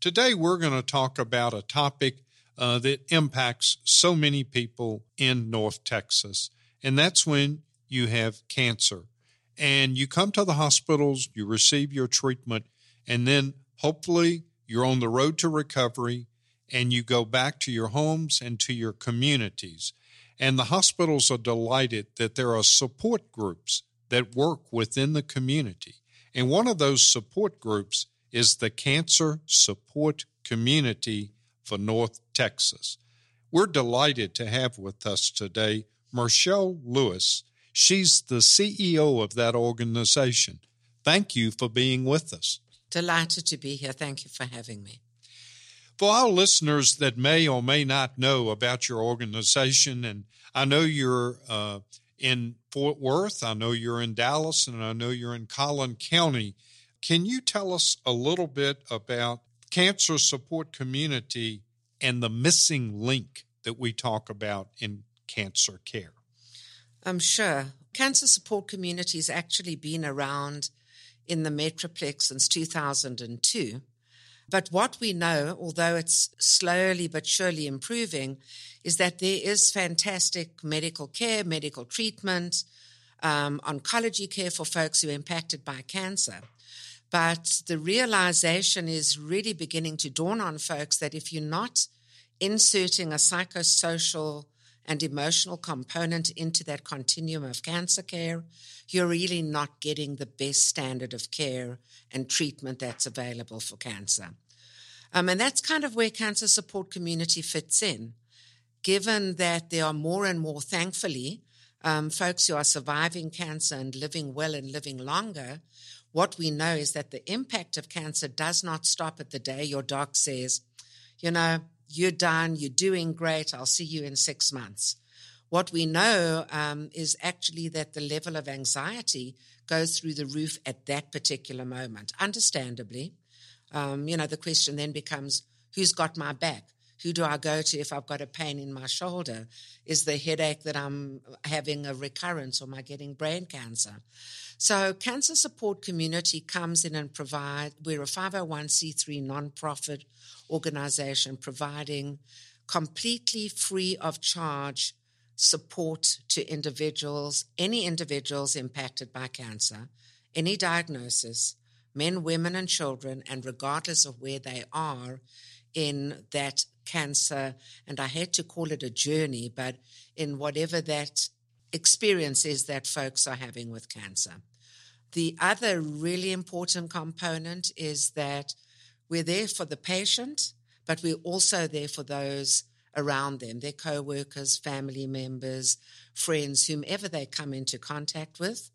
Today, we're going to talk about a topic uh, that impacts so many people in North Texas, and that's when you have cancer. And you come to the hospitals, you receive your treatment, and then hopefully you're on the road to recovery and you go back to your homes and to your communities. And the hospitals are delighted that there are support groups that work within the community. And one of those support groups is the Cancer Support Community for North Texas. We're delighted to have with us today Mirchelle Lewis. She's the CEO of that organization. Thank you for being with us. Delighted to be here. Thank you for having me. For our listeners that may or may not know about your organization, and I know you're uh, in Fort Worth, I know you're in Dallas, and I know you're in Collin County. Can you tell us a little bit about cancer support community and the missing link that we talk about in cancer care? I'm sure. Cancer support community has actually been around in the Metroplex since 2002. But what we know, although it's slowly but surely improving, is that there is fantastic medical care, medical treatment, um, oncology care for folks who are impacted by cancer. But the realization is really beginning to dawn on folks that if you're not inserting a psychosocial and emotional component into that continuum of cancer care, you're really not getting the best standard of care and treatment that's available for cancer. Um, and that's kind of where cancer support community fits in. Given that there are more and more, thankfully, um, folks who are surviving cancer and living well and living longer, what we know is that the impact of cancer does not stop at the day your doc says, you know, you're done, you're doing great, I'll see you in six months. What we know um, is actually that the level of anxiety goes through the roof at that particular moment, understandably. Um, you know, the question then becomes who's got my back? Who do I go to if I've got a pain in my shoulder? Is the headache that I'm having a recurrence or am I getting brain cancer? So, Cancer Support Community comes in and provide. We're a 501c3 nonprofit organization providing completely free of charge support to individuals, any individuals impacted by cancer, any diagnosis, men, women, and children, and regardless of where they are in that cancer, and I hate to call it a journey, but in whatever that experience is that folks are having with cancer. The other really important component is that we're there for the patient, but we're also there for those around them, their co workers, family members, friends, whomever they come into contact with,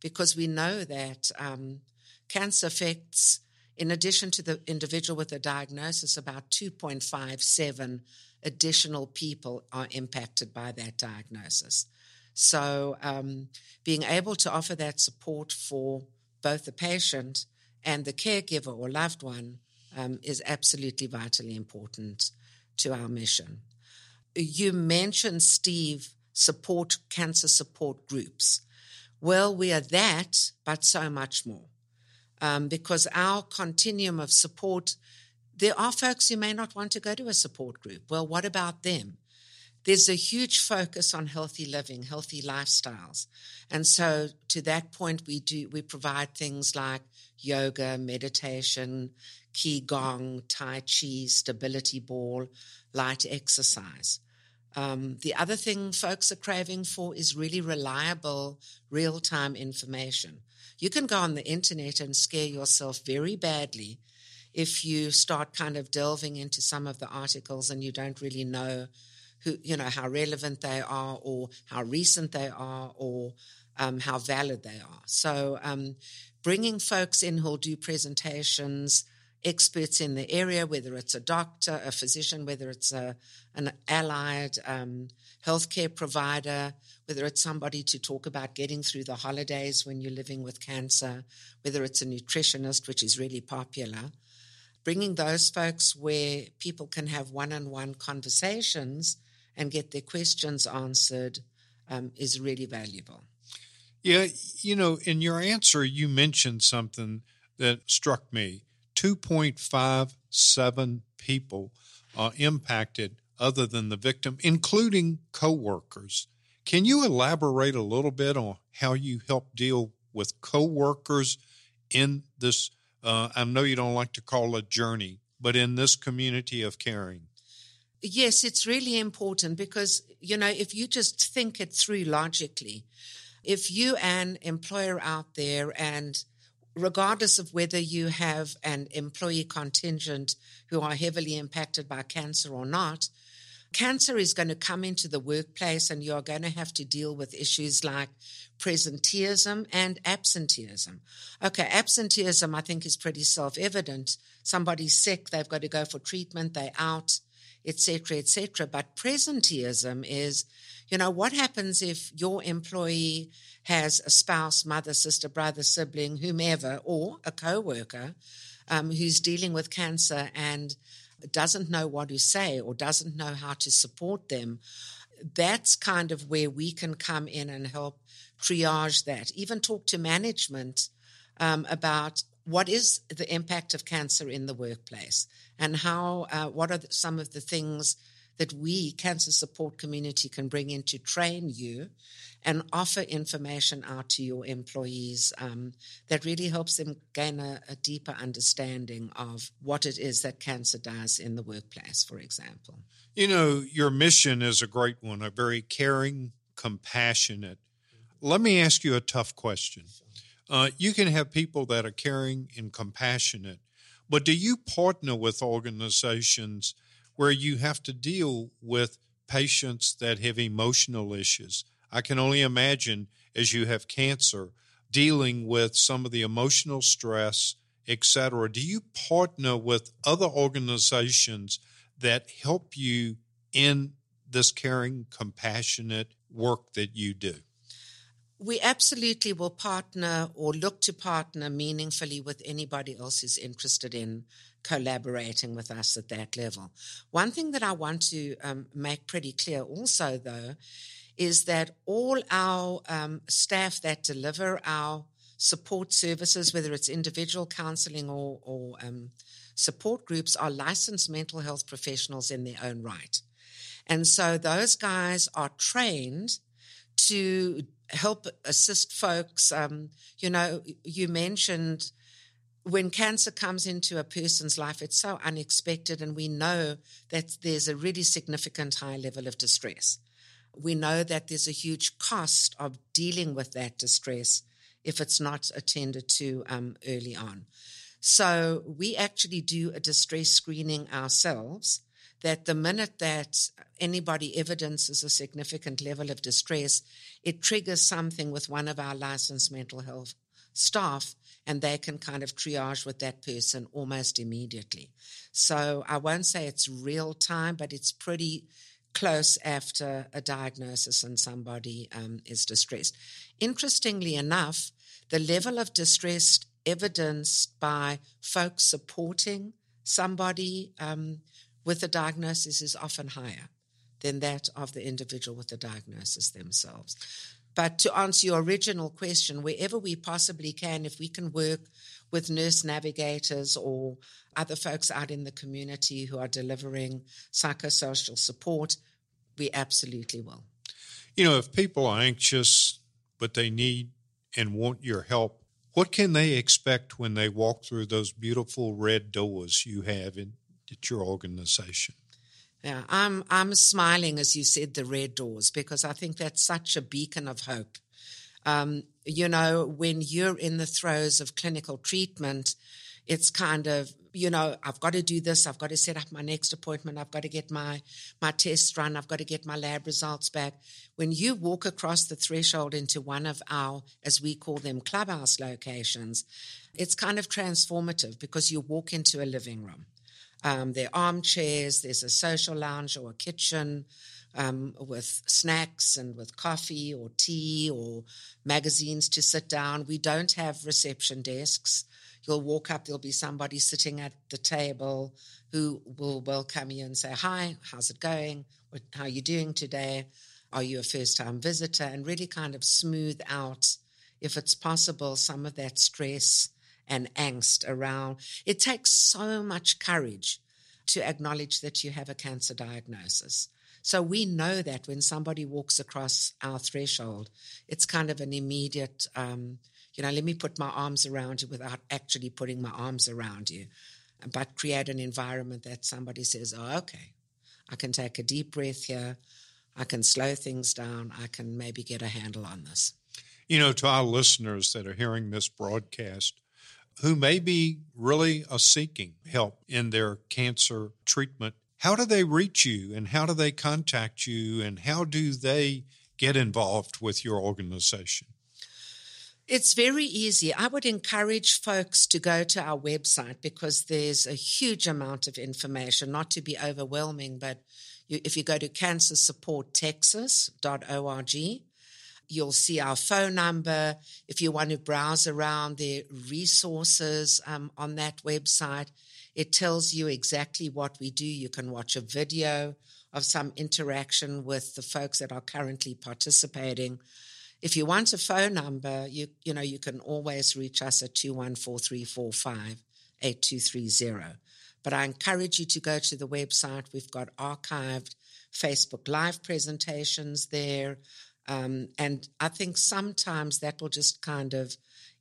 because we know that um, cancer affects, in addition to the individual with a diagnosis, about 2.57 additional people are impacted by that diagnosis. So, um, being able to offer that support for both the patient and the caregiver or loved one um, is absolutely vitally important to our mission. You mentioned, Steve, support cancer support groups. Well, we are that, but so much more. Um, because our continuum of support, there are folks who may not want to go to a support group. Well, what about them? there's a huge focus on healthy living, healthy lifestyles. And so to that point, we do, we provide things like yoga, meditation, Qigong, Tai Chi, stability ball, light exercise. Um, the other thing folks are craving for is really reliable, real time information. You can go on the internet and scare yourself very badly if you start kind of delving into some of the articles and you don't really know who you know how relevant they are or how recent they are or um, how valid they are. So um, bringing folks in who'll do presentations, experts in the area, whether it's a doctor, a physician, whether it's a, an allied um, healthcare provider, whether it's somebody to talk about getting through the holidays when you're living with cancer, whether it's a nutritionist, which is really popular. Bringing those folks where people can have one on one conversations and get their questions answered um, is really valuable. Yeah, you know, in your answer, you mentioned something that struck me 2.5 seven people are impacted other than the victim, including coworkers. Can you elaborate a little bit on how you help deal with coworkers in this? Uh, I know you don't like to call it journey, but in this community of caring. Yes, it's really important because, you know, if you just think it through logically, if you an employer out there and regardless of whether you have an employee contingent who are heavily impacted by cancer or not, cancer is going to come into the workplace and you're going to have to deal with issues like presenteeism and absenteeism. Okay, absenteeism I think is pretty self-evident. Somebody's sick, they've got to go for treatment, they're out, etc., etc. But presenteeism is, you know, what happens if your employee has a spouse, mother, sister, brother, sibling, whomever, or a co-worker um, who's dealing with cancer and doesn't know what to say or doesn't know how to support them, that's kind of where we can come in and help triage that. Even talk to management um, about what is the impact of cancer in the workplace and how, uh, what are some of the things that we, cancer support community, can bring in to train you and offer information out to your employees um, that really helps them gain a, a, deeper understanding of what it is that cancer does in the workplace, for example. You know, your mission is a great one, a very caring, compassionate. Let me ask you a tough question. Uh, you can have people that are caring and compassionate, but do you partner with organizations where you have to deal with patients that have emotional issues? I can only imagine as you have cancer, dealing with some of the emotional stress, etc. Do you partner with other organizations that help you in this caring, compassionate work that you do? We absolutely will partner or look to partner meaningfully with anybody else who's interested in collaborating with us at that level. One thing that I want to um, make pretty clear also, though, is that all our um, staff that deliver our support services, whether it's individual counseling or, or um, support groups, are licensed mental health professionals in their own right. And so those guys are trained to help assist folks. Um, you know, you mentioned when cancer comes into a person's life, it's so unexpected, and we know that there's a really significant high level of distress we know that there's a huge cost of dealing with that distress if it's not attended to um, early on. So we actually do a distress screening ourselves. That the minute that anybody evidences a significant level of distress, it triggers something with one of our licensed mental health staff and they can kind of triage with that person almost immediately. So I won't say it's real time, but it's pretty close after a diagnosis and somebody um, is distressed. Interestingly enough, the level of distress evidenced by folks supporting somebody um, with a diagnosis is often higher than that of the individual with the diagnosis themselves. But to answer your original question, wherever we possibly can, if we can work with nurse navigators or other folks out in the community who are delivering psychosocial support, we absolutely will. You know, if people are anxious, but they need and want your help, what can they expect when they walk through those beautiful red doors you have in, at your organization? Yeah, I'm I'm smiling as you said the red doors because I think that's such a beacon of hope. Um, you know, when you're in the throes of clinical treatment, it's kind of you know i've got to do this i've got to set up my next appointment i've got to get my my tests run i've got to get my lab results back when you walk across the threshold into one of our as we call them clubhouse locations it's kind of transformative because you walk into a living room um, there are armchairs there's a social lounge or a kitchen um, with snacks and with coffee or tea or magazines to sit down. We don't have reception desks. You'll walk up, there'll be somebody sitting at the table who will welcome you and say, Hi, how's it going? How are you doing today? Are you a first time visitor? And really kind of smooth out, if it's possible, some of that stress and angst around. It takes so much courage to acknowledge that you have a cancer diagnosis. So we know that when somebody walks across our threshold, it's kind of an immediate, um, you know, let me put my arms around you without actually putting my arms around you, but create an environment that somebody says, oh, okay, I can take a deep breath here. I can slow things down. I can maybe get a handle on this. You know, to our listeners that are hearing this broadcast, who may be really seeking help in their cancer treatment, how do they reach you and how do they contact you and how do they get involved with your organization? It's very easy. I would encourage folks to go to our website because there's a huge amount of information, not to be overwhelming, but you, if you go to cancersupporttexas.org, you'll see our phone number. If you want to browse around the resources um, on that website, it tells you exactly what we do. You can watch a video of some interaction with the folks that are currently participating. If you want a phone number, you you know you can always reach us at 214-345-8230. But I encourage you to go to the website. We've got archived Facebook Live presentations there. Um, and I think sometimes that will just kind of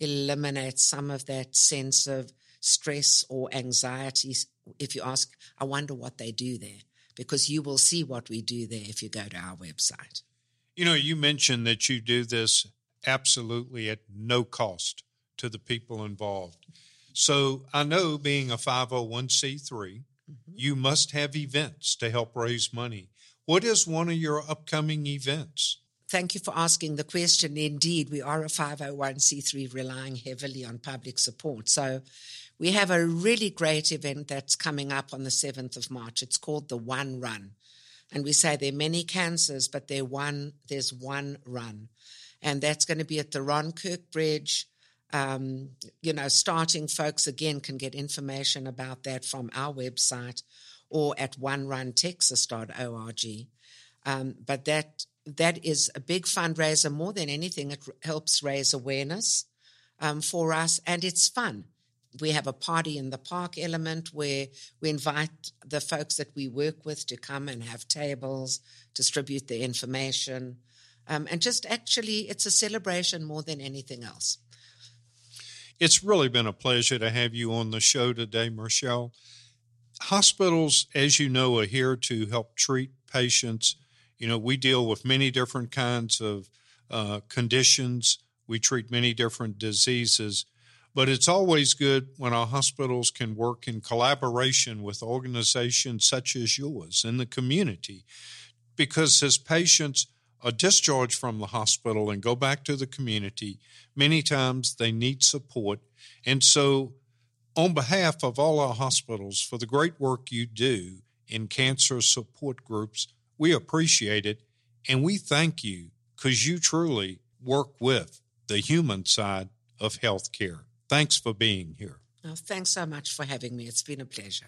eliminate some of that sense of stress or anxiety. If you ask, I wonder what they do there, because you will see what we do there if you go to our website. You know, you mentioned that you do this absolutely at no cost to the people involved. So I know being a 501c3, mm-hmm. you must have events to help raise money. What is one of your upcoming events? Thank you for asking the question. Indeed, we are a 501c3 relying heavily on public support. So we have a really great event that's coming up on the 7th of March. It's called the One Run. And we say there are many cancers, but one, there's one run. And that's going to be at the Ron Kirk Bridge um, you know, starting folks again can get information about that from our website or at oneruntexas.org. Um, but that that is a big fundraiser. More than anything, it helps raise awareness um, for us, and it's fun. We have a party in the park element where we invite the folks that we work with to come and have tables, distribute the information, um, and just actually, it's a celebration more than anything else. It's really been a pleasure to have you on the show today, Michelle. Hospitals, as you know, are here to help treat patients. You know, we deal with many different kinds of uh, conditions, we treat many different diseases. But it's always good when our hospitals can work in collaboration with organizations such as yours in the community. Because as patients, are discharged from the hospital and go back to the community, many times they need support. And so, on behalf of all our hospitals, for the great work you do in cancer support groups, we appreciate it and we thank you because you truly work with the human side of healthcare. Thanks for being here. Oh, thanks so much for having me. It's been a pleasure.